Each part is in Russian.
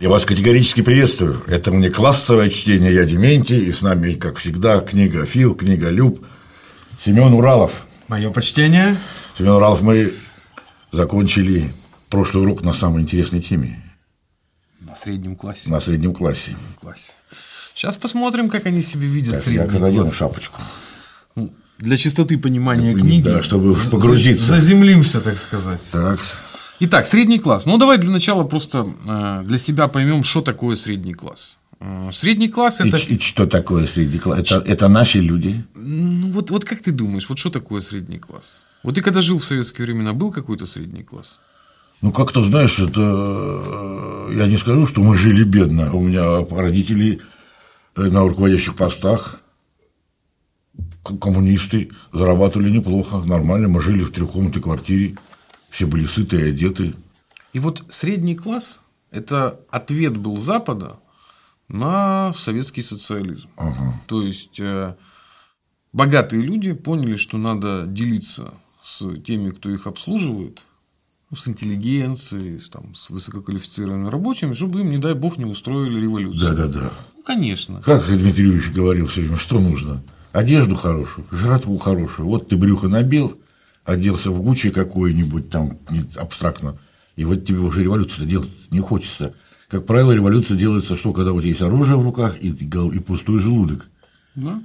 Я вас категорически приветствую. Это мне классовое чтение, я Дементий, и с нами, как всегда, книга Фил, книга Люб, Семен Уралов. Мое почтение. Семен Уралов, мы закончили прошлый урок на самой интересной теме. На среднем классе. На среднем классе. классе. Сейчас посмотрим, как они себе видят так, средний я класс. шапочку. Ну, для чистоты понимания книги. Да, чтобы погрузиться. Заземлимся, так сказать. Так. Итак, средний класс. Ну, давай для начала просто э, для себя поймем, что такое средний класс. Э, средний класс это. И, и что такое средний класс? Это, это наши люди. Ну, вот, вот как ты думаешь, вот что такое средний класс? Вот ты когда жил в советские времена, был какой-то средний класс? Ну, как-то, знаешь, это э, я не скажу, что мы жили бедно. У меня родители на руководящих постах, коммунисты, зарабатывали неплохо, нормально. Мы жили в трехкомнатной квартире. Все были сыты и одеты. И вот средний класс – это ответ был Запада на советский социализм. Ага. То есть, э, богатые люди поняли, что надо делиться с теми, кто их обслуживает, ну, с интеллигенцией, с, там, с высококвалифицированными рабочими, чтобы им, не дай бог, не устроили революцию. Да-да-да. Ну, конечно. Как Дмитрий Юрьевич говорил все время, что нужно? Одежду хорошую, жратву хорошую. Вот ты брюхо набил, оделся в Гуччи какой-нибудь там абстрактно, и вот тебе уже революцию делать не хочется. Как правило, революция делается что, когда вот есть оружие в руках и, и пустой желудок. Да.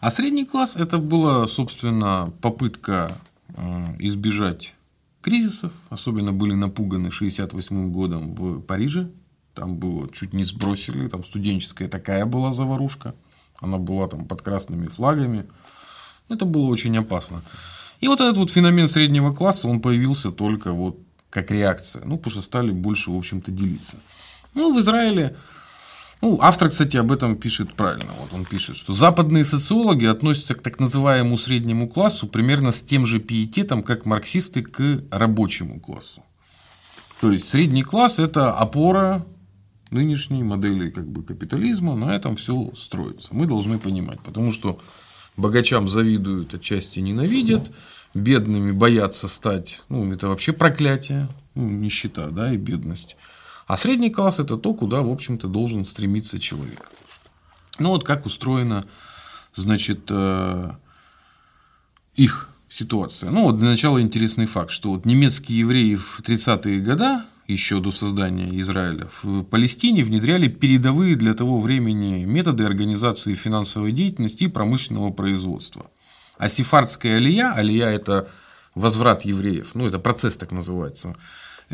А средний класс – это была, собственно, попытка избежать кризисов. Особенно были напуганы 68 годом в Париже. Там было чуть не сбросили, там студенческая такая была заварушка. Она была там под красными флагами. Это было очень опасно. И вот этот вот феномен среднего класса, он появился только вот как реакция. Ну, потому что стали больше, в общем-то, делиться. Ну, в Израиле, ну, автор, кстати, об этом пишет правильно. Вот он пишет, что западные социологи относятся к так называемому среднему классу примерно с тем же пиететом, как марксисты к рабочему классу. То есть средний класс – это опора нынешней модели как бы, капитализма, на этом все строится. Мы должны понимать, потому что богачам завидуют, отчасти ненавидят, бедными боятся стать, ну, это вообще проклятие, ну, нищета, да, и бедность. А средний класс – это то, куда, в общем-то, должен стремиться человек. Ну, вот как устроена, значит, э, их ситуация. Ну, вот для начала интересный факт, что вот немецкие евреи в 30-е годы, еще до создания Израиля, в Палестине внедряли передовые для того времени методы организации финансовой деятельности и промышленного производства. А сефардская алия, алия – это возврат евреев, ну, это процесс так называется,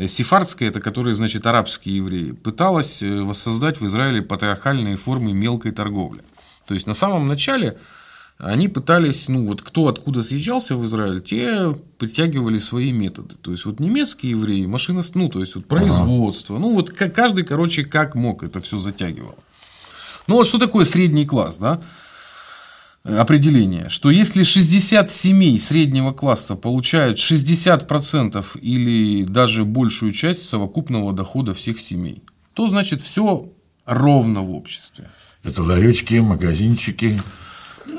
Сефардская, это которые, значит, арабские евреи, пыталась воссоздать в Израиле патриархальные формы мелкой торговли. То есть, на самом начале они пытались, ну вот кто откуда съезжался в Израиль, те притягивали свои методы. То есть, вот немецкие евреи, машина, ну, то есть, вот производство, ага. ну, вот каждый, короче, как мог это все затягивал. Ну, вот что такое средний класс, да? определение, что если 60 семей среднего класса получают 60% или даже большую часть совокупного дохода всех семей, то значит все ровно в обществе. Это ларечки, магазинчики,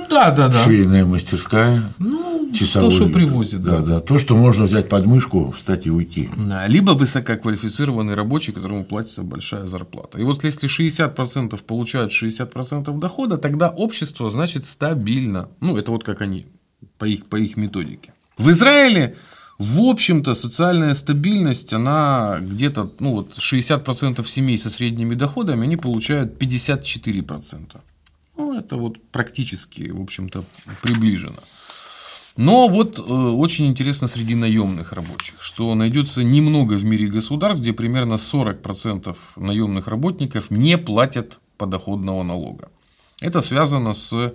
да, да, да. швейная мастерская. Ну, часовой, то, что привозят. Да. да, да. То, что можно взять под мышку, встать и уйти. Да, либо высококвалифицированный рабочий, которому платится большая зарплата. И вот если 60% получают 60% дохода, тогда общество, значит, стабильно. Ну, это вот как они, по их, по их методике. В Израиле в общем-то, социальная стабильность, она где-то, ну вот 60% семей со средними доходами, они получают 54%. Ну, это вот практически, в общем-то, приближено. Но вот э, очень интересно среди наемных рабочих, что найдется немного в мире государств, где примерно 40% наемных работников не платят подоходного налога. Это связано с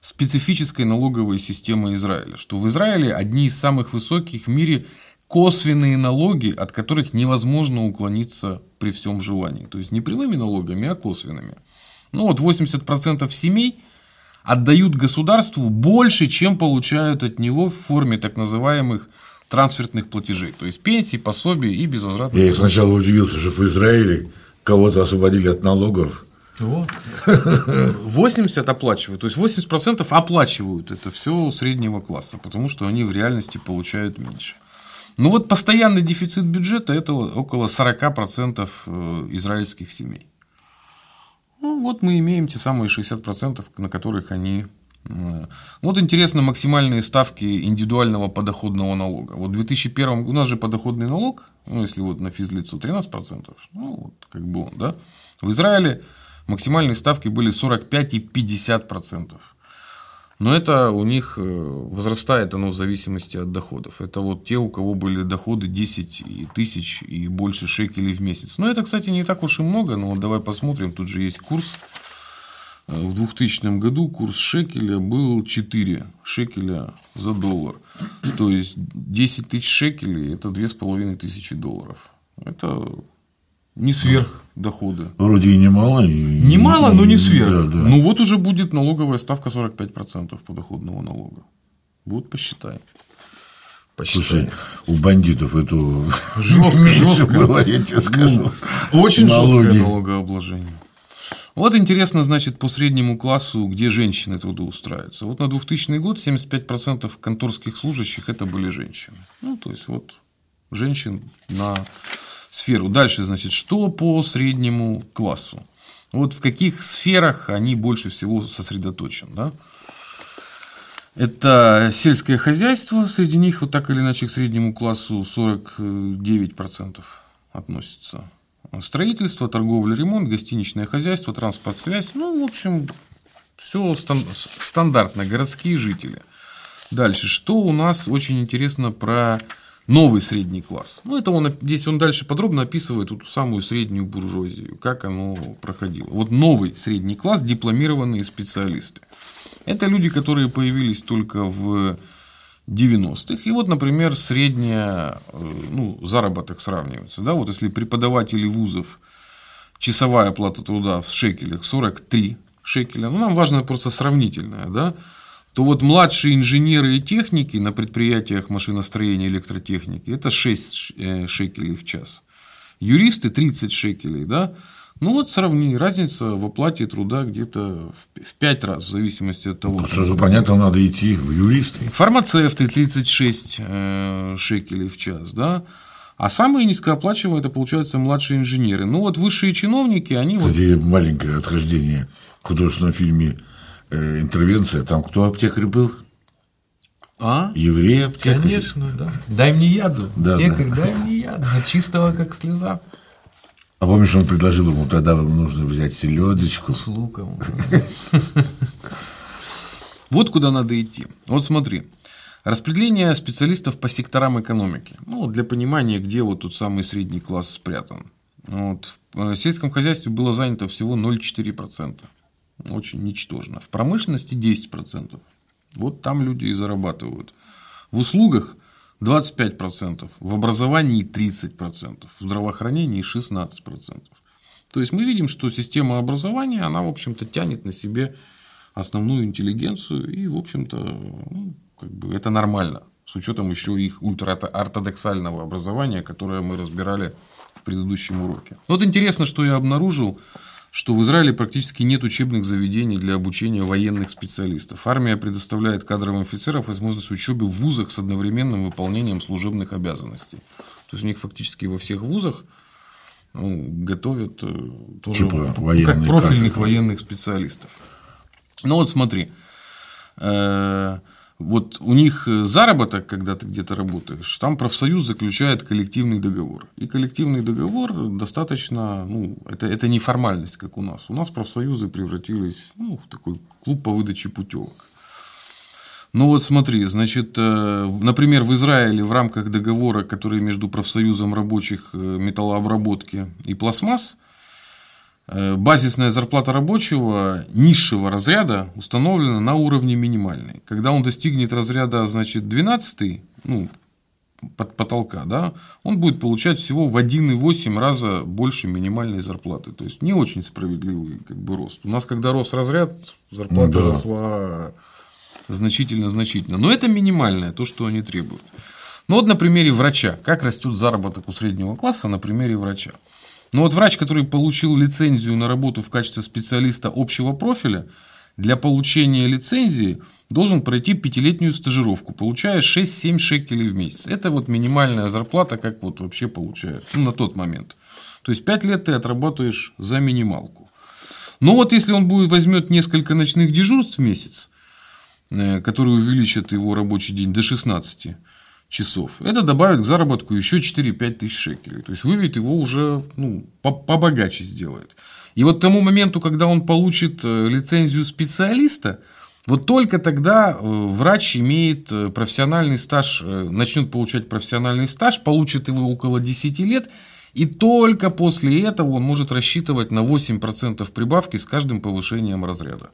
специфической налоговой системой Израиля, что в Израиле одни из самых высоких в мире косвенные налоги, от которых невозможно уклониться при всем желании. То есть не прямыми налогами, а косвенными. Ну вот 80% семей отдают государству больше, чем получают от него в форме так называемых трансфертных платежей, то есть пенсии, пособий и безвозвратных. Я сначала удивился, что в Израиле кого-то освободили от налогов. Вот. 80 оплачивают, то есть 80% оплачивают это все среднего класса, потому что они в реальности получают меньше. Ну вот постоянный дефицит бюджета – это около 40% э, израильских семей. Ну, вот мы имеем те самые 60%, на которых они э, вот интересно максимальные ставки индивидуального подоходного налога. Вот в 2001 у нас же подоходный налог, ну, если вот на физлицо 13%, ну, вот как бы он, да. В Израиле максимальные ставки были 45 и 50%. Но это у них э, возрастает оно в зависимости от доходов. Это вот те, у кого были доходы 10 тысяч и больше шекелей в месяц. Но это, кстати, не так уж и много. Но вот давай посмотрим. Тут же есть курс. Э, в 2000 году курс шекеля был 4 шекеля за доллар. То есть 10 тысяч шекелей – это 2500 долларов. Это не сверх доходы. Вроде и немало. И... Немало, но не сверх. Да, да. Ну вот уже будет налоговая ставка 45% подоходного налога. Вот посчитай. Посчитай. Слушай, у бандитов это жестко, жестко было, я тебе скажу. Очень Налоги. жесткое налогообложение. Вот интересно, значит, по среднему классу, где женщины трудоустраиваются. Вот на 2000 год 75% конторских служащих это были женщины. Ну, то есть, вот женщин на сферу. Дальше, значит, что по среднему классу? Вот в каких сферах они больше всего сосредоточены, да? Это сельское хозяйство, среди них вот так или иначе к среднему классу 49% относится. Строительство, торговля, ремонт, гостиничное хозяйство, транспорт, связь. Ну, в общем, все стандартно, городские жители. Дальше, что у нас очень интересно про новый средний класс. Ну, это он, здесь он дальше подробно описывает ту самую среднюю буржуазию, как оно проходило. Вот новый средний класс, дипломированные специалисты. Это люди, которые появились только в 90-х. И вот, например, средняя, э, ну, заработок сравнивается. Да? Вот если преподаватели вузов, часовая оплата труда в шекелях 43 шекеля, ну, нам важно просто сравнительное, да, то вот младшие инженеры и техники на предприятиях машиностроения и электротехники – это 6 э, шекелей в час. Юристы – 30 шекелей. Да? Ну вот сравни, разница в оплате труда где-то в 5 раз, в зависимости от того. Ну, сразу понятно, надо идти в юристы. Фармацевты 36 э, шекелей в час, да. А самые низкооплачиваемые это получаются младшие инженеры. Ну вот высшие чиновники, они Кстати, вот. маленькое отхождение в художественном фильме Э, интервенция, там кто аптекарь был? А? Еврей аптекарь. Конечно, да. Дай мне яду. Да, аптекарь, да. дай мне яду. Чистого, как слеза. А помнишь, он предложил ему, тогда вам нужно взять селедочку. С луком. Вот куда надо идти. Вот смотри. Распределение специалистов по секторам экономики. Ну, для понимания, где вот тот самый средний класс спрятан. Вот. В сельском хозяйстве было занято всего 0,4% очень ничтожно. В промышленности 10%. Вот там люди и зарабатывают. В услугах 25%, в образовании 30%, в здравоохранении 16%. То есть мы видим, что система образования, она, в общем-то, тянет на себе основную интеллигенцию, и, в общем-то, ну, как бы это нормально, с учетом еще их ультраортодоксального образования, которое мы разбирали в предыдущем уроке. Вот интересно, что я обнаружил что в Израиле практически нет учебных заведений для обучения военных специалистов. Армия предоставляет кадровым офицерам возможность учебы в вузах с одновременным выполнением служебных обязанностей. То есть у них фактически во всех вузах ну, готовят э, тоже типа как профильных кафедры. военных специалистов. Ну вот смотри, э, вот у них э, заработок, когда ты где-то работаешь, там профсоюз заключает коллективный договор. И коллективный договор достаточно, ну, это, это не формальность, как у нас. У нас профсоюзы превратились ну, в такой клуб по выдаче путевок. Ну вот смотри, значит, э, например, в Израиле в рамках договора, который между профсоюзом рабочих э, металлообработки и пластмасс, базисная зарплата рабочего низшего разряда установлена на уровне минимальной. Когда он достигнет разряда, значит, 12, ну, под потолка, да, он будет получать всего в 1,8 раза больше минимальной зарплаты. То есть не очень справедливый как бы, рост. У нас, когда рос разряд, зарплата ну, да. росла значительно-значительно. Но это минимальное, то, что они требуют. Ну вот на примере врача. Как растет заработок у среднего класса на примере врача. Но вот врач, который получил лицензию на работу в качестве специалиста общего профиля, для получения лицензии должен пройти пятилетнюю стажировку, получая 6-7 шекелей в месяц. Это вот минимальная зарплата, как вот вообще получают ну, на тот момент. То есть 5 лет ты отрабатываешь за минималку. Но вот если он будет, возьмет несколько ночных дежурств в месяц, э, которые увеличат его рабочий день до 16 часов, это добавит к заработку еще 4-5 тысяч шекелей. То есть выведет его уже ну, побогаче сделает. И вот к тому моменту, когда он получит э, лицензию специалиста, вот только тогда э, врач имеет э, профессиональный стаж, начнет получать профессиональный стаж, получит его около 10 лет, и только после этого он может рассчитывать на 8% прибавки с каждым повышением разряда.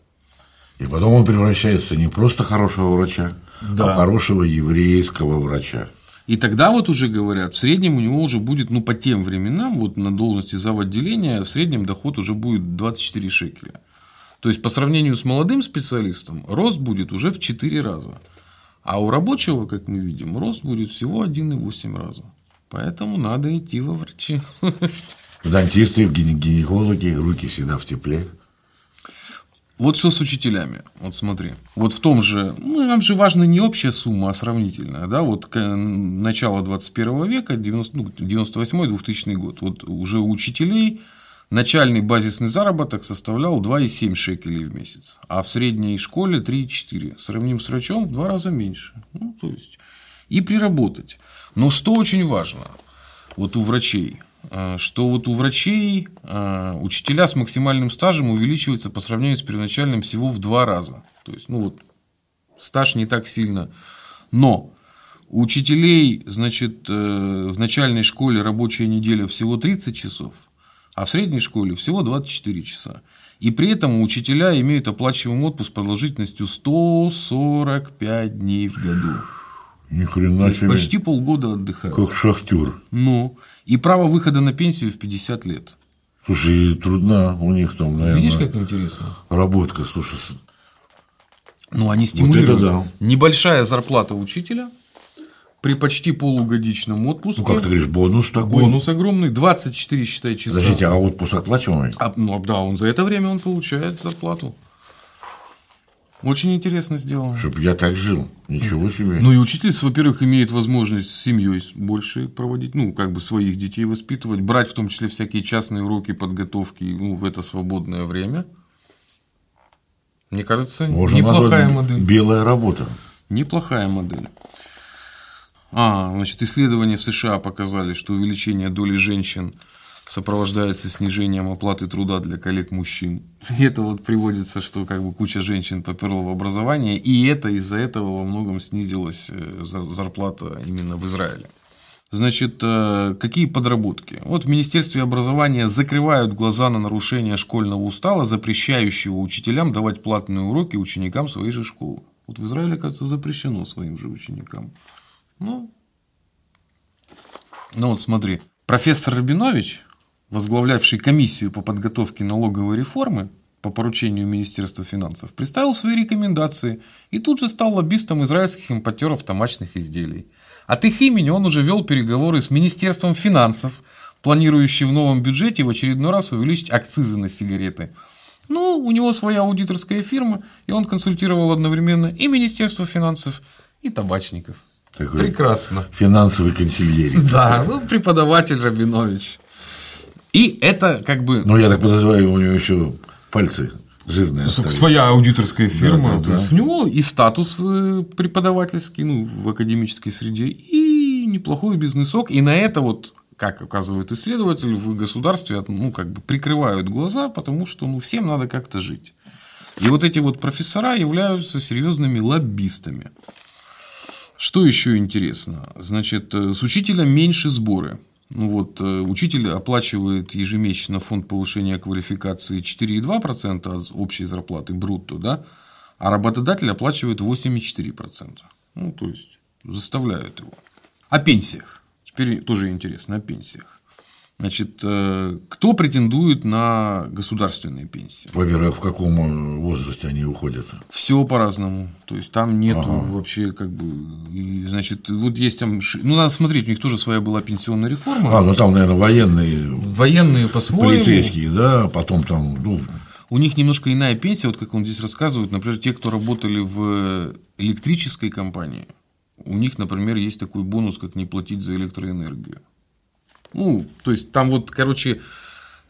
И потом он превращается не просто хорошего врача, да. а хорошего еврейского врача. И тогда вот уже говорят, в среднем у него уже будет, ну, по тем временам, вот на должности зав. отделения, в среднем доход уже будет 24 шекеля. То есть, по сравнению с молодым специалистом, рост будет уже в 4 раза. А у рабочего, как мы видим, рост будет всего 1,8 раза. Поэтому надо идти во врачи. Дантисты, гинекологи, руки всегда в тепле. Вот что с учителями. Вот смотри. Вот в том же, ну, нам же важна не общая сумма, а сравнительная. Да? Вот начало 21 века, 90, ну, 98-2000 год. Вот уже у учителей начальный базисный заработок составлял 2,7 шекелей в месяц. А в средней школе 3,4. Сравним с врачом в два раза меньше. Ну, то есть, и приработать. Но что очень важно, вот у врачей, что вот у врачей э, учителя с максимальным стажем увеличиваются по сравнению с первоначальным всего в два раза. То есть, ну вот, стаж не так сильно. Но у учителей, значит, э, в начальной школе рабочая неделя всего 30 часов, а в средней школе всего 24 часа. И при этом учителя имеют оплачиваемый отпуск продолжительностью 145 дней в году. Ни хрена себе. Почти полгода отдыхают. Как шахтер. Ну, и право выхода на пенсию в 50 лет. Слушай, трудно у них там, наверное. Видишь, как интересно? Работка, слушай. Ну, они стимулируют. Вот это да. Небольшая зарплата учителя при почти полугодичном отпуске. Ну, как ты говоришь, бонус такой. Бонус огромный, 24, считай, часа. Подождите, а отпуск оплачиваемый? А, ну, да, он за это время он получает зарплату. Очень интересно сделано. Чтобы я так жил. Ничего себе. Ну и учитель, во-первых, имеет возможность с семьей больше проводить, ну, как бы своих детей воспитывать, брать в том числе всякие частные уроки подготовки ну, в это свободное время. Мне кажется, Можно неплохая модель. Белая работа. Неплохая модель. А, значит, исследования в США показали, что увеличение доли женщин сопровождается снижением оплаты труда для коллег-мужчин. И это вот приводится, что как бы куча женщин поперла в образование, и это из-за этого во многом снизилась э, зарплата именно в Израиле. Значит, э, какие подработки? Вот в Министерстве образования закрывают глаза на нарушение школьного устава, запрещающего учителям давать платные уроки ученикам своей же школы. Вот в Израиле, кажется, запрещено своим же ученикам. Ну, ну вот смотри, профессор Рабинович, возглавлявший комиссию по подготовке налоговой реформы по поручению Министерства финансов, представил свои рекомендации и тут же стал лоббистом израильских импортеров табачных изделий. От их имени он уже вел переговоры с Министерством финансов, планирующий в новом бюджете в очередной раз увеличить акцизы на сигареты. Ну, у него своя аудиторская фирма, и он консультировал одновременно и Министерство финансов, и табачников. Такой Прекрасно. Финансовый консильерий. Да, ну, преподаватель Рабинович. И это как бы... Ну, я так подозреваю, у него еще пальцы жирные ну, остались. Своя аудиторская фирма. Да, да, да. У него и статус э, преподавательский, ну, в академической среде, и неплохой бизнесок. И на это вот как оказывают исследователи, в государстве ну, как бы прикрывают глаза, потому что ну, всем надо как-то жить. И вот эти вот профессора являются серьезными лоббистами. Что еще интересно? Значит, э, с учителя меньше сборы. Вот, э, учитель оплачивает ежемесячно фонд повышения квалификации 4,2% от общей зарплаты брутто, да, а работодатель оплачивает 8,4%. Ну, то есть, заставляют его. О пенсиях. Теперь тоже интересно, о пенсиях. Значит, э, кто претендует на государственные пенсии? Во-первых, в каком э, возрасте они уходят? Все по-разному. То есть там нету ага. вообще как бы. И, значит, вот есть там. Ну, надо смотреть, у них тоже своя была пенсионная реформа. А, ну там, наверное, военные. Военные по-своему. Полицейские, да, потом там. Ну, у них немножко иная пенсия, вот как он здесь рассказывает, например, те, кто работали в электрической компании, у них, например, есть такой бонус, как не платить за электроэнергию. Ну, то есть там вот, короче,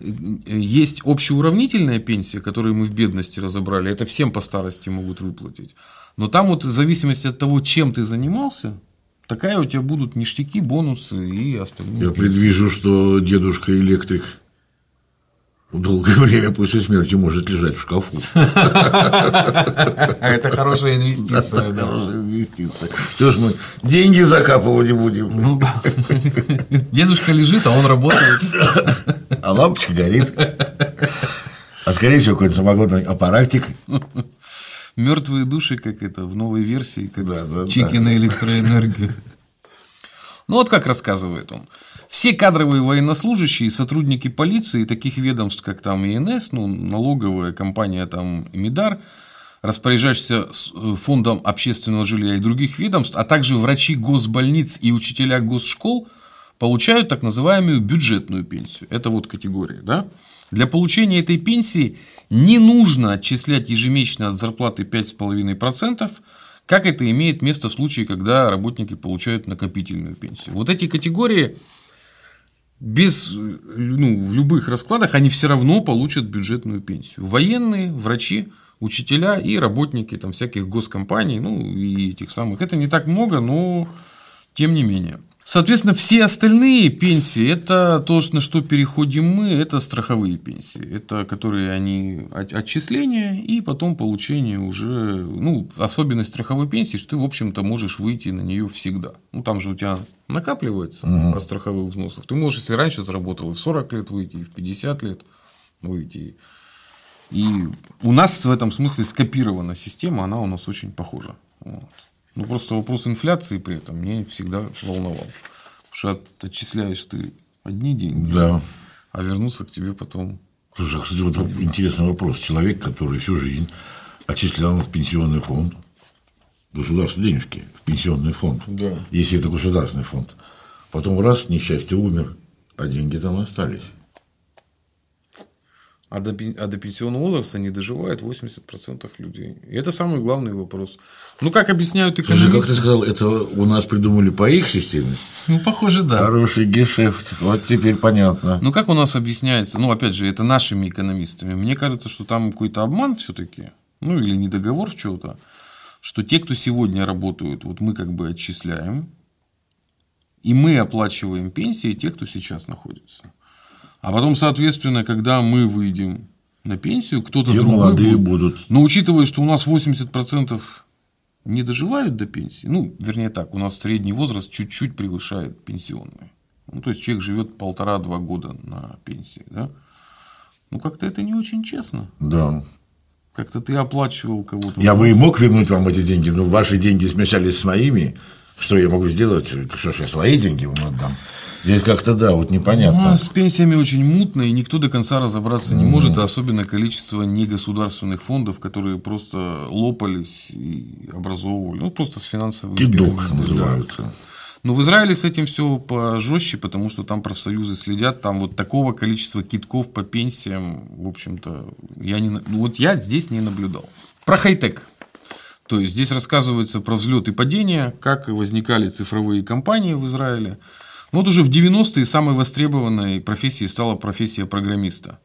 есть общеуравнительная пенсия, которую мы в бедности разобрали, это всем по старости могут выплатить. Но там вот в зависимости от того, чем ты занимался, такая у тебя будут ништяки, бонусы и остальные. Я предвижу, что дедушка электрик долгое время после смерти может лежать в шкафу. Это хорошая инвестиция. Хорошая инвестиция. Что ж мы деньги закапывать будем? Ну. Дедушка лежит, а он работает. А лампочка горит. А скорее всего, какой-то самогонный аппаратик. Мертвые души, как это в новой версии, как да, да, чеки да. на электроэнергию. Ну вот как рассказывает он. Все кадровые военнослужащие, сотрудники полиции, таких ведомств, как там ИНС, ну, налоговая компания там МИДАР, распоряжающийся э, фондом общественного жилья и других ведомств, а также врачи госбольниц и учителя госшкол получают так называемую бюджетную пенсию. Это вот категория. Да? Для получения этой пенсии не нужно отчислять ежемесячно от зарплаты 5,5%, как это имеет место в случае, когда работники получают накопительную пенсию. Вот эти категории без ну, в любых раскладах они все равно получат бюджетную пенсию. Военные, врачи, учителя и работники там, всяких госкомпаний, ну и этих самых. Это не так много, но тем не менее. Соответственно, все остальные пенсии, это то, на что переходим мы, это страховые пенсии. Это которые они отчисления и потом получение уже, ну, особенность страховой пенсии, что ты, в общем-то, можешь выйти на нее всегда. Ну, там же у тебя накапливается угу. от страховых взносов. Ты можешь, если раньше заработал, в 40 лет выйти, и в 50 лет выйти. И у нас в этом смысле скопирована система, она у нас очень похожа. Вот. Ну, просто вопрос инфляции при этом меня всегда волновал. Потому что отчисляешь ты одни деньги, да. а вернуться к тебе потом. Слушай, а, кстати, вот интересный вопрос. Человек, который всю жизнь отчислял в пенсионный фонд, государственные денежки в пенсионный фонд, да. если это государственный фонд, потом раз, несчастье, умер, а деньги там остались. А до, а до пенсионного возраста не доживает 80% людей. И это самый главный вопрос. Ну, как объясняют экономисты... Слушай, как ты сказал, это у нас придумали по их системе? Ну, похоже, да. Хороший гешефт. Вот теперь понятно. Ну, как у нас объясняется? Ну, опять же, это нашими экономистами. Мне кажется, что там какой-то обман все таки Ну, или недоговор в чего-то. Что те, кто сегодня работают, вот мы как бы отчисляем, и мы оплачиваем пенсии тех, кто сейчас находится. А потом, соответственно, когда мы выйдем на пенсию, кто-то другой молодые будут. будут. Но учитывая, что у нас 80% не доживают до пенсии, ну, вернее так, у нас средний возраст чуть-чуть превышает пенсионный. Ну, то есть человек живет полтора-два года на пенсии, да? Ну, как-то это не очень честно. Да. Как-то ты оплачивал кого-то. Я бы и мог вернуть вам эти деньги, но ваши деньги смешались с моими. Что я могу сделать? Что ж, я свои деньги вам отдам. Здесь как-то, да, вот непонятно. У нас с пенсиями очень мутно, и никто до конца разобраться не может, а особенно количество негосударственных фондов, которые просто лопались и образовывали. Ну, просто с финансовой Кидок называются. Да. Но в Израиле с этим все пожестче, потому что там профсоюзы следят, там вот такого количества китков по пенсиям, в общем-то, я не, вот я здесь не наблюдал. Про хай-тек. То есть здесь рассказывается про взлет и падение, как возникали цифровые компании в Израиле. Вот уже в 90-е самой востребованной профессией стала профессия программиста.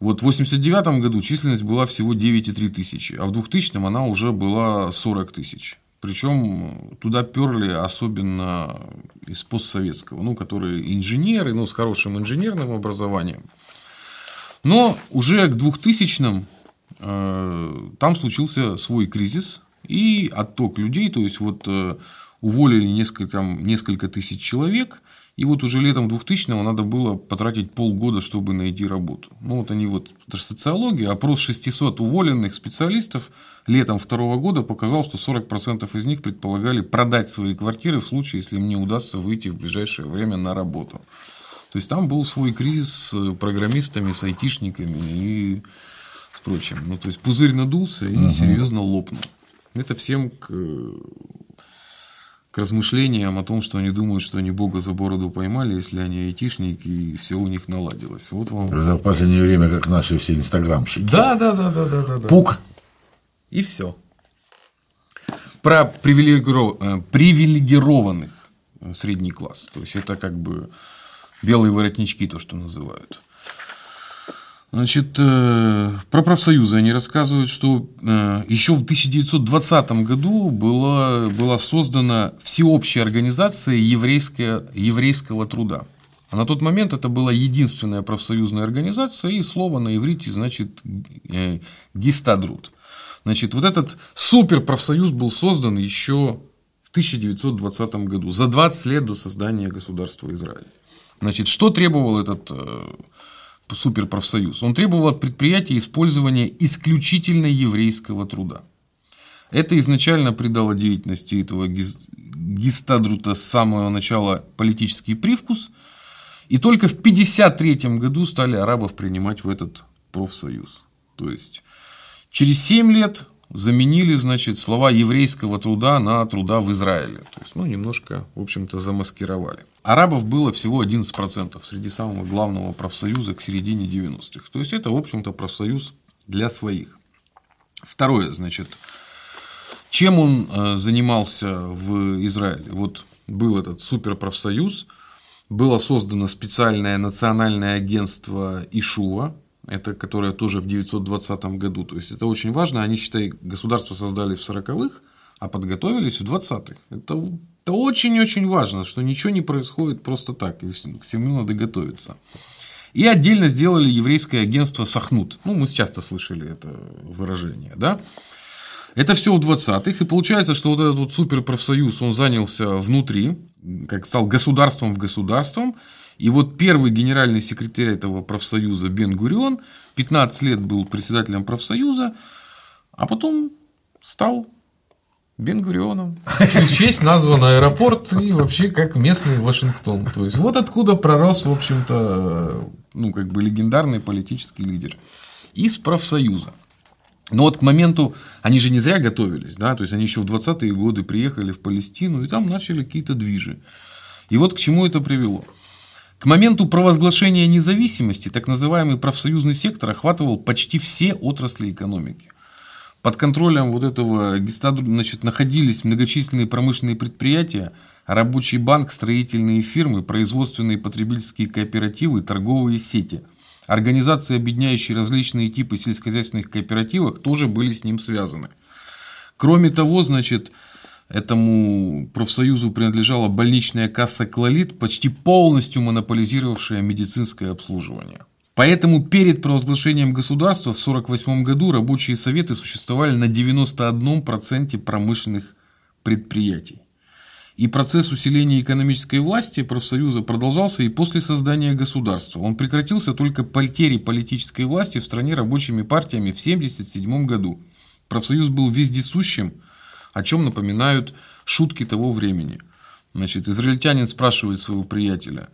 Вот в 89 году численность была всего 9,3 тысячи, а в 2000 она уже была 40 тысяч. Причем туда перли особенно из постсоветского, ну, которые инженеры, ну, с хорошим инженерным образованием. Но уже к 2000 э, там случился свой кризис и отток людей, то есть вот э, уволили несколько, там, несколько тысяч человек, и вот уже летом 2000-го надо было потратить полгода, чтобы найти работу. Ну, вот они вот, это же социология, опрос 600 уволенных специалистов летом второго года показал, что 40% из них предполагали продать свои квартиры в случае, если им не удастся выйти в ближайшее время на работу. То есть, там был свой кризис с программистами, с айтишниками и с прочим. Ну, то есть, пузырь надулся и угу. серьезно лопнул. Это всем к к размышлениям о том, что они думают, что они Бога за бороду поймали, если они айтишники, и все у них наладилось. Вот вам... В последнее время, как наши все инстаграмщики. Да, да, да, да, да, да. да. Пук. И все. Про э, привилегированных средний класс. То есть это как бы белые воротнички, то, что называют. Значит, э, про профсоюзы они рассказывают, что э, еще в 1920 году была, была создана всеобщая организация еврейская, еврейского труда. А на тот момент это была единственная профсоюзная организация, и слово на иврите значит э, гистадрут. Значит, вот этот суперпрофсоюз был создан еще в 1920 году, за 20 лет до создания государства Израиль. Значит, что требовал этот э, суперпрофсоюз? Он требовал от предприятия использования исключительно еврейского труда. Это изначально придало деятельности этого гистадрута с самого начала политический привкус, и только в 1953 году стали арабов принимать в этот профсоюз. То есть через 7 лет заменили, значит, слова еврейского труда на труда в Израиле. То есть, ну, немножко, в общем-то, замаскировали. Арабов было всего 11% среди самого главного профсоюза к середине 90-х. То есть, это, в общем-то, профсоюз для своих. Второе, значит, чем он э, занимался в Израиле? Вот был этот суперпрофсоюз, было создано специальное национальное агентство Ишуа, это которое тоже в 920 году. То есть это очень важно. Они, считай, государство создали в 40-х, а подготовились в 20-х. Это, это очень-очень важно, что ничего не происходит просто так. К всему надо готовиться. И отдельно сделали еврейское агентство Сахнут. Ну, мы часто слышали это выражение, да? Это все в 20-х, и получается, что вот этот вот суперпрофсоюз, он занялся внутри, как стал государством в государством, и вот первый генеральный секретарь этого профсоюза Бен Гурион 15 лет был председателем профсоюза, а потом стал Бен Гурионом. В честь назван аэропорт и вообще как местный Вашингтон. То есть вот откуда пророс, в общем-то, ну, как бы легендарный политический лидер. Из профсоюза. Но вот к моменту, они же не зря готовились, да, то есть они еще в 20-е годы приехали в Палестину и там начали какие-то движи. И вот к чему это привело. К моменту провозглашения независимости так называемый профсоюзный сектор охватывал почти все отрасли экономики. Под контролем вот этого гестаду значит, находились многочисленные промышленные предприятия, рабочий банк, строительные фирмы, производственные потребительские кооперативы, торговые сети. Организации, объединяющие различные типы сельскохозяйственных кооперативов, тоже были с ним связаны. Кроме того, значит, Этому профсоюзу принадлежала больничная касса «Клолит», почти полностью монополизировавшая медицинское обслуживание. Поэтому перед провозглашением государства в 1948 году рабочие советы существовали на 91% промышленных предприятий. И процесс усиления экономической власти профсоюза продолжался и после создания государства. Он прекратился только потерей политической власти в стране рабочими партиями в 1977 году. Профсоюз был вездесущим – о чем напоминают шутки того времени. Значит, израильтянин спрашивает своего приятеля,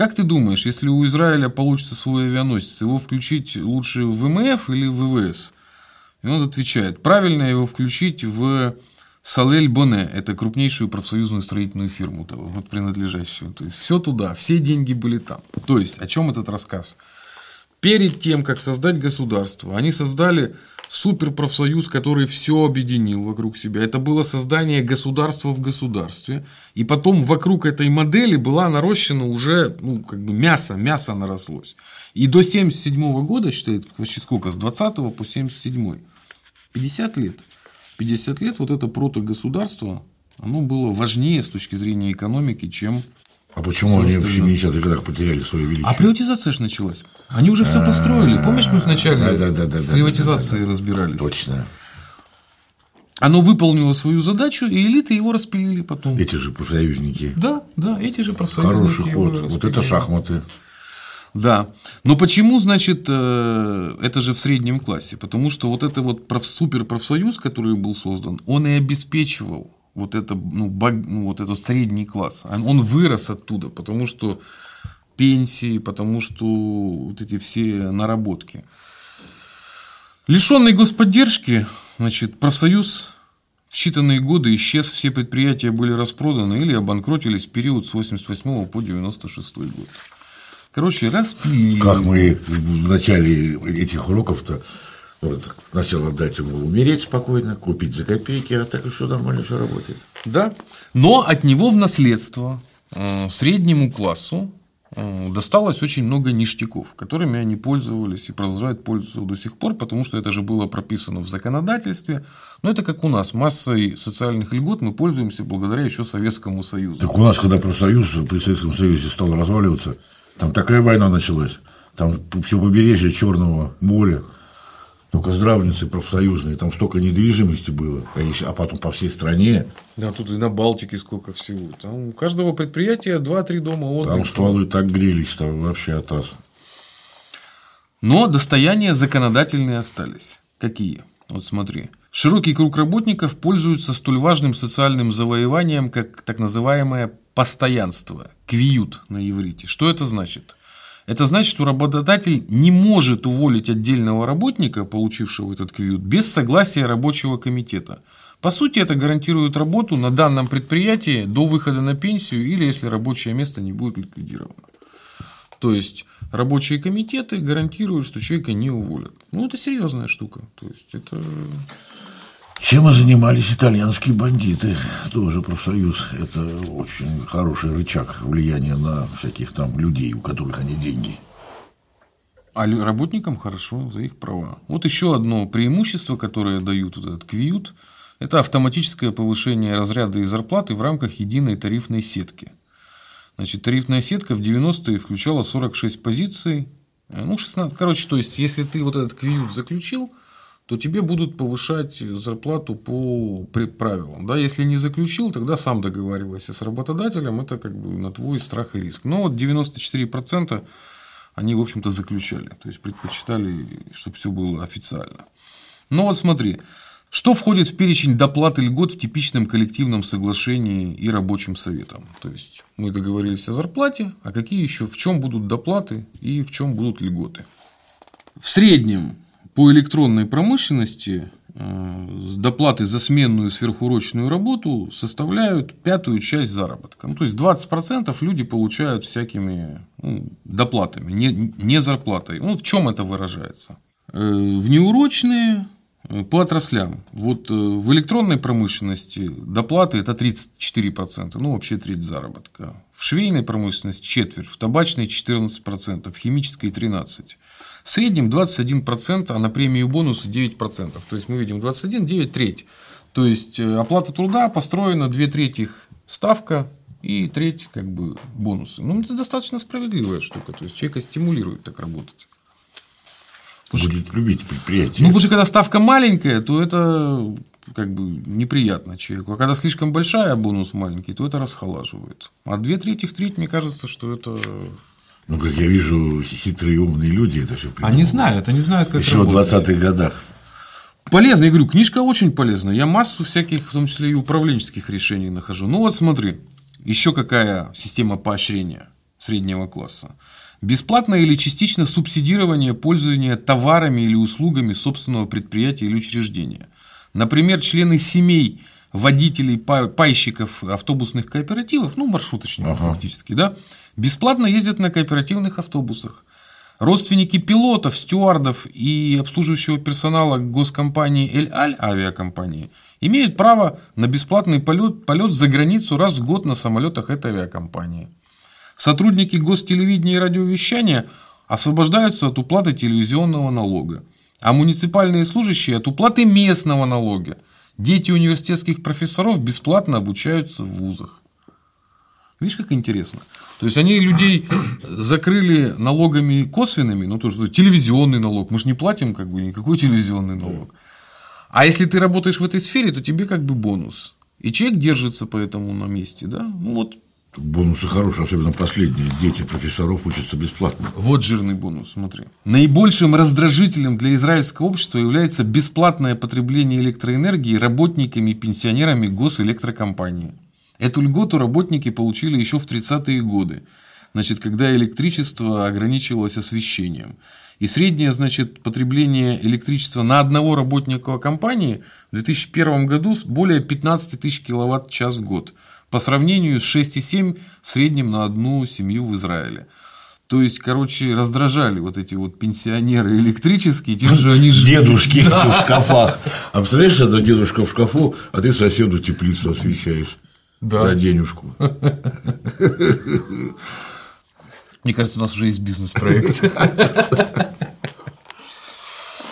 как ты думаешь, если у Израиля получится свой авианосец, его включить лучше в ВМФ или в ВВС? И он отвечает, правильно его включить в Салель Боне, это крупнейшую профсоюзную строительную фирму, вот принадлежащую. То есть все туда, все деньги были там. То есть о чем этот рассказ? Перед тем, как создать государство, они создали суперпрофсоюз, который все объединил вокруг себя. Это было создание государства в государстве. И потом вокруг этой модели была нарощена уже ну, как бы мясо, мясо нарослось. И до 1977 года, считает, вообще сколько, с 20 по 77 50 лет. 50 лет вот это протогосударство, оно было важнее с точки зрения экономики, чем а почему они в 70-х годах потеряли свое величие? А приватизация же началась. Они уже все построили. Помнишь, мы вначале приватизации разбирались? Точно. Оно выполнило свою задачу, и элиты его распилили потом. Эти же профсоюзники. Да, да, эти же профсоюзники. Хороший ход. Вот это шахматы. Да. Но почему, значит, э, это же в среднем классе? Потому что вот это вот суперпрофсоюз, который был создан, он и обеспечивал вот это, ну, баг, ну, вот этот средний класс. Он вырос оттуда, потому что пенсии, потому что вот эти все наработки. Лишенный господдержки, значит, профсоюз В считанные годы исчез, все предприятия были распроданы или обанкротились в период с 88 по 96 год. Короче, распилили. Как мы в начале этих уроков-то вот, сначала дать ему умереть спокойно, купить за копейки, а так и все нормально, все работает. Да. Но от него в наследство э, среднему классу э, досталось очень много ништяков, которыми они пользовались и продолжают пользоваться до сих пор, потому что это же было прописано в законодательстве. Но это как у нас, массой социальных льгот мы пользуемся благодаря еще Советскому Союзу. Так у нас, когда профсоюз при Советском Союзе стал разваливаться, там такая война началась, там все побережье Черного моря, только здравницы профсоюзные, там столько недвижимости было, а, еще, а потом по всей стране. Да, тут и на Балтике сколько всего. Там у каждого предприятия 2-3 дома отдыха. Там стволы так грелись, там вообще атас. Но достояния законодательные остались. Какие? Вот смотри. Широкий круг работников пользуются столь важным социальным завоеванием, как так называемое постоянство, квиют на иврите. Что это значит? Это значит, что работодатель не может уволить отдельного работника, получившего этот квиют, без согласия рабочего комитета. По сути, это гарантирует работу на данном предприятии до выхода на пенсию или если рабочее место не будет ликвидировано. То есть рабочие комитеты гарантируют, что человека не уволят. Ну, это серьезная штука. То есть это чем и занимались итальянские бандиты, тоже профсоюз. Это очень хороший рычаг влияния на всяких там людей, у которых они деньги. А работникам хорошо за их права. Вот еще одно преимущество, которое дают вот этот квиют, это автоматическое повышение разряда и зарплаты в рамках единой тарифной сетки. Значит, тарифная сетка в 90-е включала 46 позиций, ну, 16, короче, то есть, если ты вот этот квиют заключил, то тебе будут повышать зарплату по правилам. Да? Если не заключил, тогда сам договаривайся с работодателем, это как бы на твой страх и риск. Но вот 94% они, в общем-то, заключали, то есть предпочитали, чтобы все было официально. Ну вот смотри, что входит в перечень доплаты льгот в типичном коллективном соглашении и рабочим советом? То есть мы договорились о зарплате, а какие еще, в чем будут доплаты и в чем будут льготы? В среднем по электронной промышленности э, доплаты за сменную сверхурочную работу составляют пятую часть заработка. Ну, то есть 20% люди получают всякими ну, доплатами, не, не зарплатой. Ну, в чем это выражается? Э, в неурочные э, по отраслям. Вот в электронной промышленности доплаты это 34%, ну вообще треть заработка. В швейной промышленности четверть, в табачной 14%, в химической 13%. В среднем 21%, а на премию бонусы 9%. То есть мы видим 21, 9 треть. То есть э, оплата труда построена 2 трети ставка и треть как бы бонусы. Ну, это достаточно справедливая штука. То есть человека стимулирует так работать. Будет что, любить предприятие. Ну, потому что когда ставка маленькая, то это как бы неприятно человеку. А когда слишком большая, а бонус маленький, то это расхолаживает. А две трети в треть, мне кажется, что это ну, как я вижу, хитрые умные люди это все понимают. Они знают, они знают, как Еще работать. в 20-х годах. Полезно, я говорю, книжка очень полезна. Я массу всяких, в том числе и управленческих решений нахожу. Ну вот смотри, еще какая система поощрения среднего класса. Бесплатное или частично субсидирование пользования товарами или услугами собственного предприятия или учреждения. Например, члены семей водителей, пайщиков автобусных кооперативов, ну, маршруточников ага. фактически, да, бесплатно ездят на кооперативных автобусах. Родственники пилотов, стюардов и обслуживающего персонала госкомпании «Эль-Аль» авиакомпании имеют право на бесплатный полет, полет за границу раз в год на самолетах этой авиакомпании. Сотрудники гостелевидения и радиовещания освобождаются от уплаты телевизионного налога, а муниципальные служащие от уплаты местного налога. Дети университетских профессоров бесплатно обучаются в вузах. Видишь, как интересно. То есть они людей закрыли налогами косвенными, ну то, что телевизионный налог. Мы же не платим как бы никакой телевизионный налог. А если ты работаешь в этой сфере, то тебе как бы бонус. И человек держится поэтому на месте, да? Ну вот Бонусы хорошие, особенно последние. Дети профессоров учатся бесплатно. Вот жирный бонус, смотри. Наибольшим раздражителем для израильского общества является бесплатное потребление электроэнергии работниками и пенсионерами госэлектрокомпании. Эту льготу работники получили еще в 30-е годы. значит, когда электричество ограничивалось освещением. И среднее значит, потребление электричества на одного работника компании в 2001 году более 15 тысяч киловатт-час в год по сравнению с 6,7 в среднем на одну семью в Израиле. То есть, короче, раздражали вот эти вот пенсионеры электрические, тем же они же... Дедушки в шкафах. А представляешь, это дедушка в шкафу, а ты соседу теплицу освещаешь Да. за денежку. Мне кажется, у нас уже есть бизнес-проект.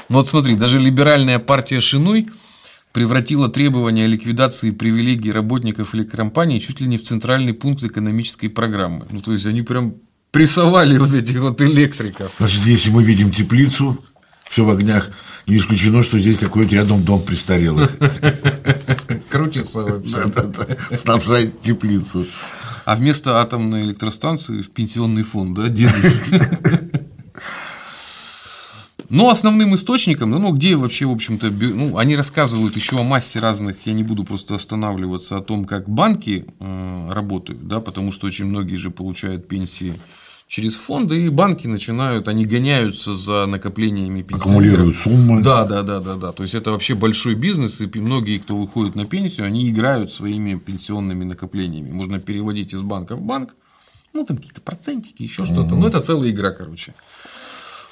Ну вот смотри, даже либеральная партия Шинуй превратила требования ликвидации привилегий работников электрокомпаний чуть ли не в центральный пункт экономической программы. Ну, то есть, они прям прессовали вот этих вот электриков. Значит, если мы видим теплицу, все в огнях, не исключено, что здесь какой-нибудь рядом дом престарелых. Крутится вообще. Снабжает теплицу. А вместо атомной электростанции в пенсионный фонд, да. Но основным источником, ну, где вообще, в общем-то, ну, они рассказывают еще о массе разных, я не буду просто останавливаться о том, как банки э, работают, да, потому что очень многие же получают пенсии через фонды, и банки начинают, они гоняются за накоплениями пенсионеров. Аккумулируют суммы. Да, да, да, да, да. То есть это вообще большой бизнес, и многие, кто выходит на пенсию, они играют своими пенсионными накоплениями. Можно переводить из банка в банк, ну там какие-то процентики, еще что-то. Ну это целая игра, короче.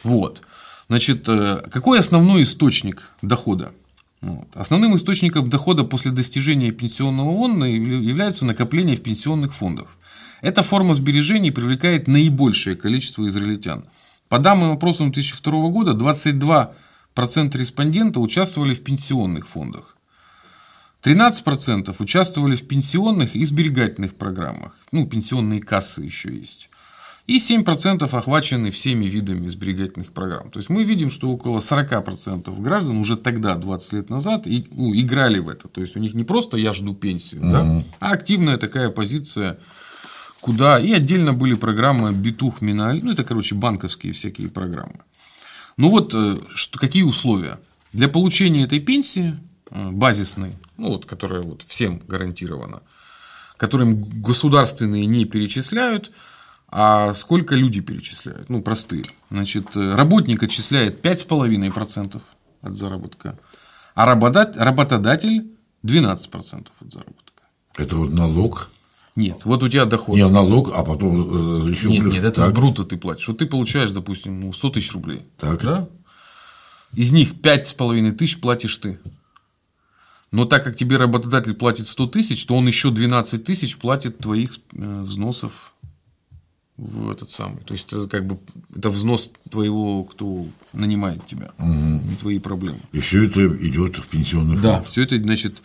Вот. Значит, э, какой основной источник дохода? Вот. Основным источником дохода после достижения пенсионного фонда являются накопления в пенсионных фондах. Эта форма сбережений привлекает наибольшее количество израильтян. По данным опросам 2002 года 22% респондентов участвовали в пенсионных фондах. 13% участвовали в пенсионных и сберегательных программах. Ну, пенсионные кассы еще есть. И 7% охвачены всеми видами сберегательных программ. То есть мы видим, что около 40% граждан уже тогда, 20 лет назад, и, ну, играли в это. То есть у них не просто я жду пенсию, да, а активная такая позиция, куда и отдельно были программы Битух Миналь, ну это, короче, банковские всякие программы. Ну вот, э, что, какие условия? Для получения этой пенсии э, базисной, ну вот, которая вот всем гарантирована, которым государственные не перечисляют, а сколько люди перечисляют? Ну, простые. Значит, э, работник отчисляет 5,5% от заработка, а работодатель 12% от заработка. Это вот налог. Нет, вот у тебя доход. Не налог, а потом еще Нет, нет, это с брута ты платишь. Вот ты получаешь, допустим, ну, 100 тысяч рублей. Так. Да? Из них 5,5 тысяч платишь ты. Но так как тебе работодатель платит 100 тысяч, то он еще 12 тысяч платит твоих э, взносов в этот самый. То есть это как бы это взнос твоего, кто нанимает тебя, не твои проблемы. И все это идет в пенсионный Да, фонд. все это, значит,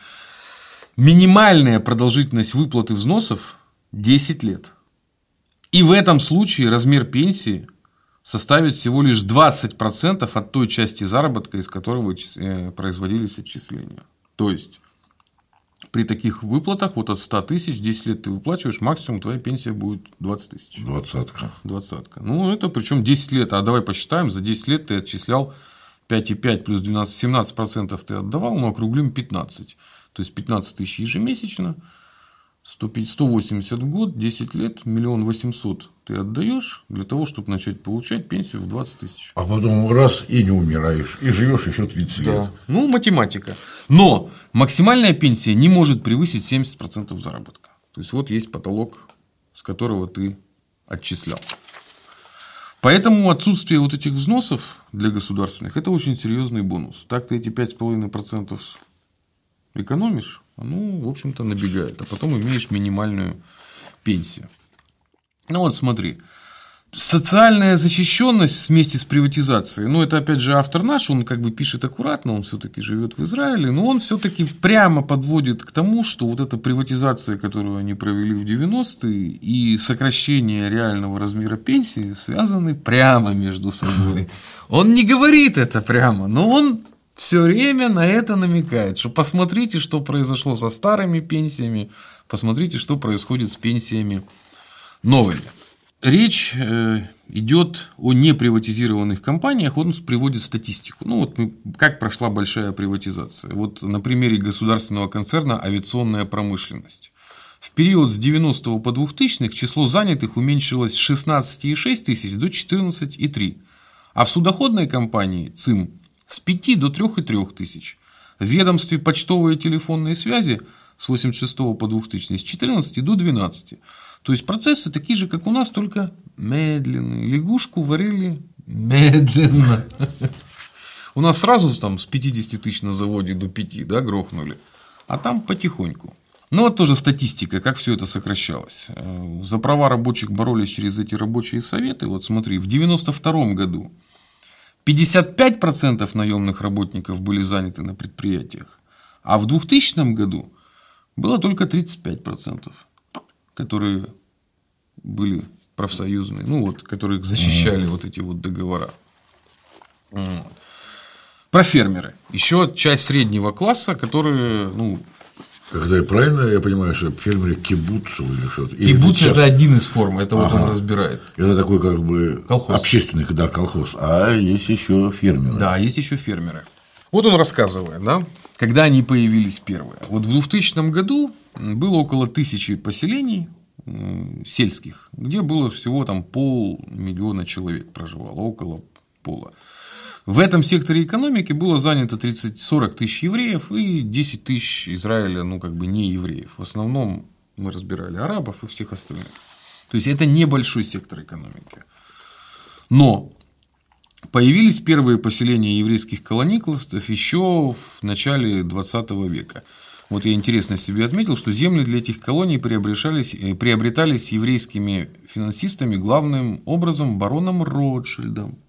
минимальная продолжительность выплаты взносов 10 лет. И в этом случае размер пенсии составит всего лишь 20% от той части заработка, из которого э, производились отчисления. То есть, при таких выплатах вот от 100 тысяч 10 лет ты выплачиваешь, максимум твоя пенсия будет 20 тысяч. Двадцатка. Двадцатка. Ну, это причем 10 лет. А давай посчитаем, за 10 лет ты отчислял 5,5 плюс 12, 17 процентов ты отдавал, но округлим 15. То есть 15 тысяч ежемесячно, 105 180 в год, 10 лет, миллион восемьсот ты отдаешь для того, чтобы начать получать пенсию в 20 тысяч. А потом раз и не умираешь. И живешь еще 30 лет. Ну, математика. Но максимальная пенсия не может превысить 70% заработка. То есть, вот есть потолок, с которого ты отчислял. Поэтому отсутствие вот этих взносов для государственных – это очень серьезный бонус. Так ты эти 5,5% экономишь, оно, в общем-то, набегает. А потом имеешь минимальную пенсию. Ну вот смотри, социальная защищенность вместе с приватизацией, ну это опять же автор наш, он как бы пишет аккуратно, он все-таки живет в Израиле, но он все-таки прямо подводит к тому, что вот эта приватизация, которую они провели в 90-е, и сокращение реального размера пенсии связаны прямо между собой. Он не говорит это прямо, но он все время на это намекает, что посмотрите, что произошло со старыми пенсиями, посмотрите, что происходит с пенсиями новыми. Речь э, идет о неприватизированных компаниях, он приводит статистику. Ну, вот как прошла большая приватизация. Вот на примере государственного концерна «Авиационная промышленность». В период с 90 по 2000 число занятых уменьшилось с 16,6 тысяч до 14,3. А в судоходной компании ЦИМ с 5 до 3,3 тысяч. В ведомстве почтовой и телефонной связи с 86 по 2000 с 14 до 12. То есть процессы такие же, как у нас, только медленные. Лягушку варили медленно. У нас сразу там с 50 тысяч на заводе до 5 да, грохнули, а там потихоньку. Ну вот тоже статистика, как все это сокращалось. Э, за права рабочих боролись через эти рабочие советы. Вот смотри, в 92 году 55% наемных работников были заняты на предприятиях, а в 2000 году было только 35%, которые были профсоюзные, ну вот, которые защищали вот эти вот договора. Про фермеры. Еще часть среднего класса, которые, ну, когда я правильно я понимаю, что фермеры кибуцу или что-то? Кибуц это один из форм, это ага. вот он разбирает. Это такой как бы колхоз. общественный, да, колхоз. А есть еще фермеры. Да, есть еще фермеры. Вот он рассказывает, да, когда они появились первые. Вот в 2000 году было около тысячи поселений сельских, где было всего там полмиллиона человек проживало, около пола. В этом секторе экономики было занято 30-40 тысяч евреев и 10 тысяч Израиля, ну, как бы не евреев. В основном мы разбирали арабов и всех остальных. То есть, это небольшой сектор экономики. Но появились первые поселения еврейских колоникластов еще в начале 20 века. Вот я интересно себе отметил, что земли для этих колоний э, приобретались еврейскими финансистами главным образом бароном Ротшильдом.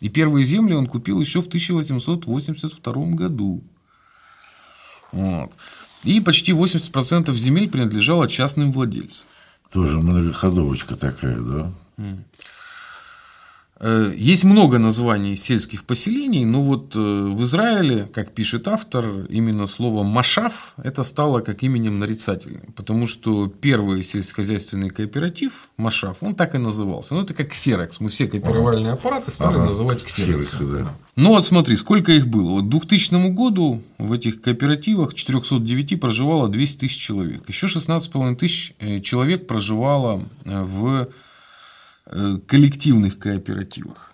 И первые земли он купил еще в 1882 году. Вот. И почти 80% земель принадлежало частным владельцам. Тоже многоходовочка такая, да? Э, есть много названий сельских поселений, но вот э, в Израиле, как пишет автор, именно слово «машав» это стало как именем нарицательным, потому что первый сельскохозяйственный кооператив «машав», он так и назывался. Ну, это как «ксерокс». Мы все копировальные аппараты стали ага, называть «ксероксом». Да. Ну, вот смотри, сколько их было. Вот к 2000 году в этих кооперативах 409 проживало 200 тысяч человек. Еще 16,5 тысяч э, человек проживало в коллективных кооперативах.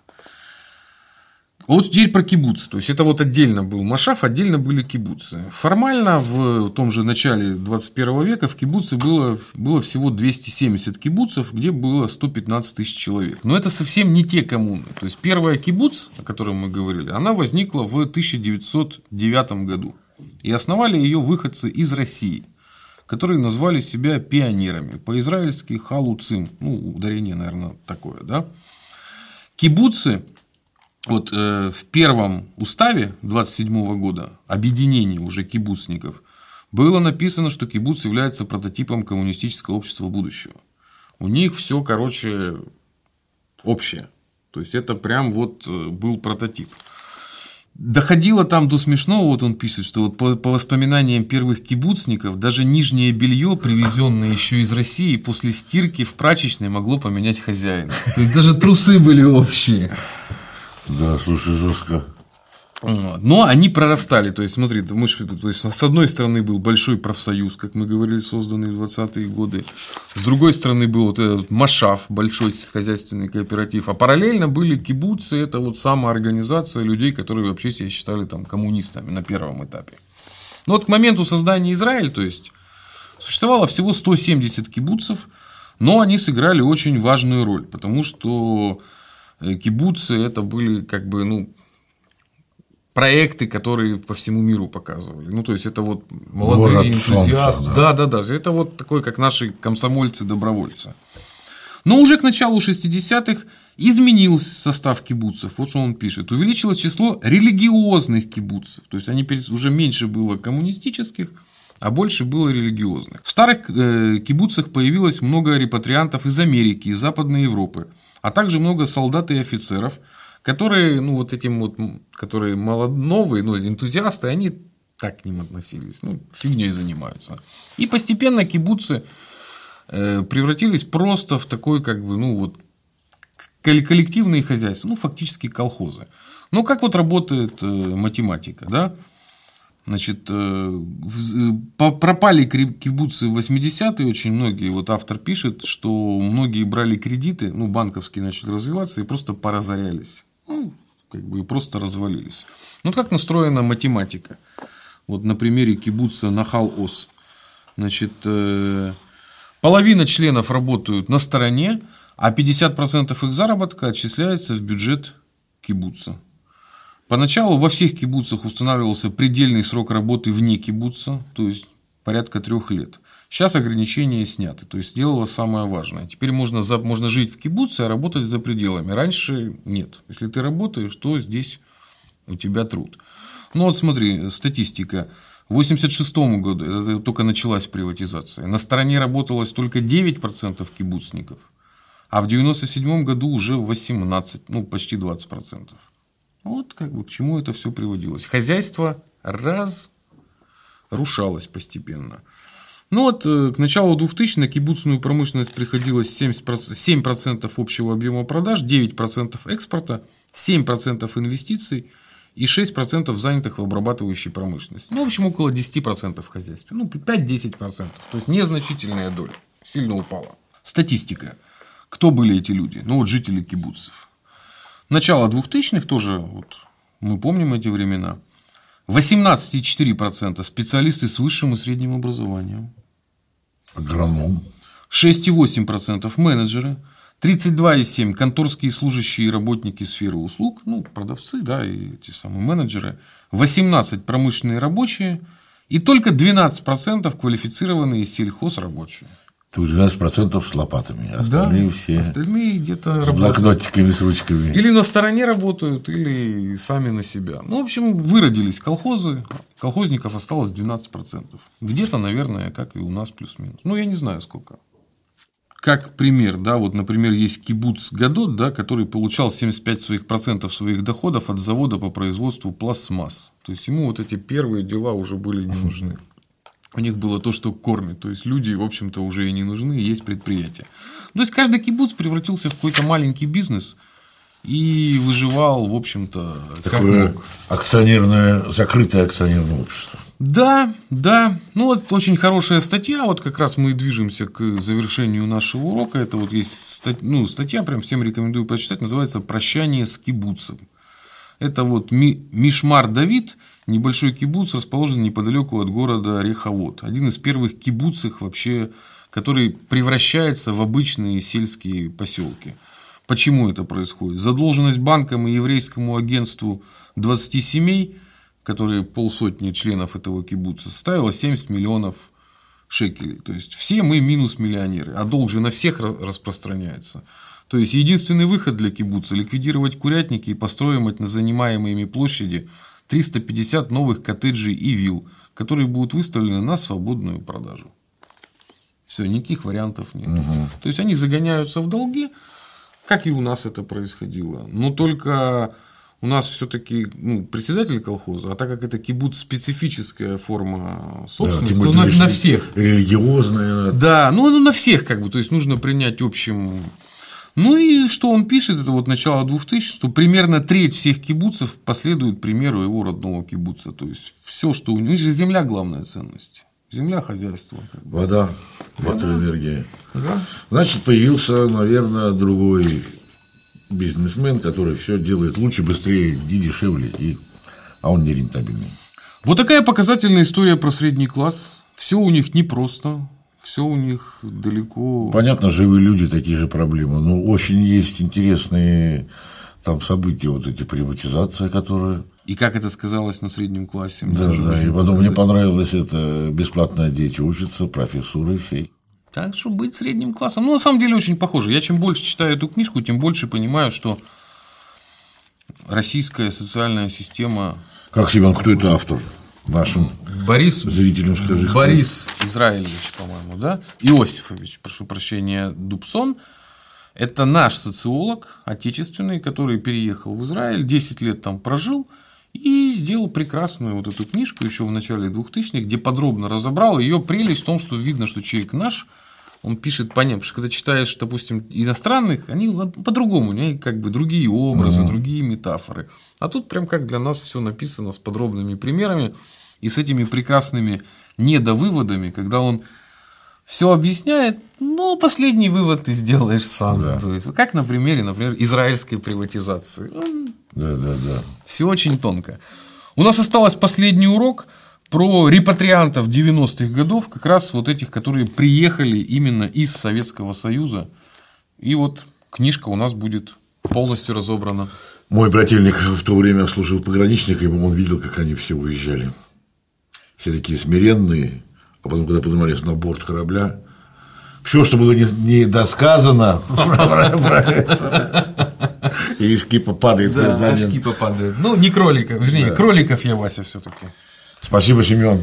Вот теперь про кибуцы. То есть, это вот отдельно был Машав, отдельно были кибуцы. Формально в том же начале 21 века в кибуце было, было всего 270 кибуцев, где было 115 тысяч человек. Но это совсем не те коммуны. То есть, первая кибуц, о которой мы говорили, она возникла в 1909 году. И основали ее выходцы из России – которые назвали себя пионерами. По-израильски халуцим. Ну, ударение, наверное, такое, да. Кибуцы вот э, в первом уставе 27 года, объединение уже кибуцников, было написано, что кибуц является прототипом коммунистического общества будущего. У них все, короче, общее. То есть это прям вот э, был прототип. Доходило там до смешного, вот он пишет, что вот по, по воспоминаниям первых кибуцников, даже нижнее белье, привезенное еще из России, после стирки в прачечной могло поменять хозяина. То есть даже трусы были общие. Да, слушай, жестко. Но они прорастали. То есть, смотри, мы, то есть, с одной стороны был большой профсоюз, как мы говорили, созданный в 20-е годы. С другой стороны был вот этот Машав, большой хозяйственный кооператив. А параллельно были кибуцы, это вот самоорганизация людей, которые вообще себя считали там коммунистами на первом этапе. Но вот к моменту создания Израиля, то есть, существовало всего 170 кибуцев, но они сыграли очень важную роль, потому что э, кибуцы это были как бы, ну, проекты, которые по всему миру показывали. Ну, то есть, это вот молодые Город энтузиасты. Солнца, да. да, да, да. Это вот такой, как наши комсомольцы-добровольцы. Но уже к началу 60-х изменился состав кибуцев. Вот что он пишет. Увеличилось число религиозных кибуцев. То есть, они уже меньше было коммунистических, а больше было религиозных. В старых э, кибуцах появилось много репатриантов из Америки, из Западной Европы, а также много солдат и офицеров – которые, ну, вот этим вот, которые молод, новые, ну, энтузиасты, они так к ним относились, ну, фигней занимаются. И постепенно кибуцы э, превратились просто в такой, как бы, ну, вот, коллективные хозяйства, ну, фактически колхозы. Ну, как вот работает э, математика, да? Значит, э, пропали кибуцы в 80-е очень многие. Вот автор пишет, что многие брали кредиты, ну, банковские начали развиваться и просто поразорялись. Ну, как бы просто развалились. Ну, как настроена математика. Вот на примере кибуца Нахал-Ос. Значит, э, половина членов работают на стороне, а 50% их заработка отчисляется в бюджет кибуца. Поначалу во всех кибуцах устанавливался предельный срок работы вне кибуца, то есть порядка трех лет. Сейчас ограничения сняты, то есть сделалось самое важное. Теперь можно, за, можно жить в кибуце, а работать за пределами. Раньше нет. Если ты работаешь, то здесь у тебя труд. Ну вот смотри, статистика. В 1986 году, это только началась приватизация, на стороне работалось только 9% кибуцников, а в 1997 году уже 18, ну почти 20%. Вот как бы к чему это все приводилось. Хозяйство разрушалось постепенно. Ну вот э, к началу 2000 на кибуцную промышленность приходилось 70%, 7% общего объема продаж, 9% экспорта, 7% инвестиций и 6% занятых в обрабатывающей промышленности. Ну, в общем, около 10% в хозяйстве. Ну, 5-10%. То есть, незначительная доля. Сильно упала. Статистика. Кто были эти люди? Ну, вот жители кибуцев. Начало 2000-х тоже, вот, мы помним эти времена. 18,4% специалисты с высшим и средним образованием. Агроном. 6,8% менеджеры, 32,7% конторские служащие и работники сферы услуг, ну, продавцы, да, и эти самые менеджеры, 18% промышленные рабочие и только 12% квалифицированные сельхозрабочие. То есть 12% с лопатами, а остальные все Остальные где-то с работают. блокнотиками, с ручками. Или на стороне работают, или сами на себя. Ну, в общем, выродились колхозы, колхозников осталось 12%. Где-то, наверное, как и у нас плюс-минус. Ну, я не знаю сколько. Как пример, да, вот, например, есть кибуц Гадот, да, который получал 75 своих процентов своих доходов от завода по производству пластмасс. То есть ему вот эти первые дела уже были не нужны. У них было то, что кормит. То есть люди, в общем-то, уже и не нужны, есть предприятия. То есть каждый кибуц превратился в какой-то маленький бизнес и выживал, в общем-то, как Такое мог. акционерное, закрытое акционерное общество. Да, да. Ну, вот очень хорошая статья. Вот как раз мы движемся к завершению нашего урока. Это вот есть стать- ну, статья, прям всем рекомендую прочитать, называется «Прощание с кибуцем». Это вот Ми- Мишмар Давид, небольшой кибуц, расположен неподалеку от города Реховод. Один из первых кибуцев вообще, который превращается в обычные сельские поселки. Почему это происходит? Задолженность банкам и еврейскому агентству 20 семей, которые полсотни членов этого кибуца, составила 70 миллионов шекелей. То есть все мы минус миллионеры, а долг же на всех ра- распространяется. То есть единственный выход для кибуца – ликвидировать курятники и построить на занимаемой ими площади 350 новых коттеджей и вилл, которые будут выставлены на свободную продажу. Все, никаких вариантов нет. То есть они загоняются в долги, как и у нас это происходило. Но только у нас все-таки ну, председатель колхоза, а так как это кибуц специфическая форма Да, собственности, тем то на, на всех. Религиозное. Да, ну оно на всех как бы, то есть нужно принять общим. Ну и что он пишет, это вот начало 2000, что примерно треть всех кибуцев последует примеру его родного кибуца. То есть все, что у него, у них же земля главная ценность. Земля, хозяйство. как бы. Вода, электроэнергия. Да. Значит, появился, наверное, другой бизнесмен, который все делает лучше, быстрее и дешевле, и... а он не рентабельный. Вот такая показательная история про средний класс. Все у них непросто, все у них далеко. Понятно, живые люди, такие же проблемы. Но очень есть интересные там события, вот эти приватизация, которые... И как это сказалось на среднем классе. Да, да, и потом мне понравилось это бесплатно дети учатся, профессуры всей. Так что быть средним классом. Ну, на самом деле, очень похоже. Я чем больше читаю эту книжку, тем больше понимаю, что российская социальная система... Как Семен, кто это автор? Нашим Борис, зрителям скажи. Борис Израилевич, по-моему, да? Иосифович, прошу прощения, Дубсон. Это наш социолог, отечественный, который переехал в Израиль, 10 лет там прожил и сделал прекрасную вот эту книжку еще в начале 2000-х, где подробно разобрал. Ее прелесть в том, что видно, что человек наш, он пишет понятно, потому что когда читаешь, допустим, иностранных, они по-другому, они как бы другие образы, другие метафоры. А тут прям как для нас все написано с подробными примерами. И с этими прекрасными недовыводами, когда он все объясняет, но последний вывод ты сделаешь сам. Да. То есть, как на примере, например, израильской приватизации. Да, да, да. Все очень тонко. У нас осталось последний урок про репатриантов 90-х годов, как раз вот этих, которые приехали именно из Советского Союза. И вот книжка у нас будет полностью разобрана. Мой брательник в то время служил пограничником, он видел, как они все уезжали. Все такие смиренные, а потом, когда поднимались на борт корабля, все, что было не, не досказано, и шкипа падает Да, шкипа падает. Ну, не кроликов, вернее, кроликов я, Вася, все-таки. Спасибо, Семен.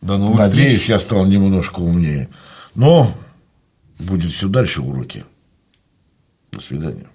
До новых Надеюсь, встреч. я стал немножко умнее. Но будет все дальше уроки. До свидания.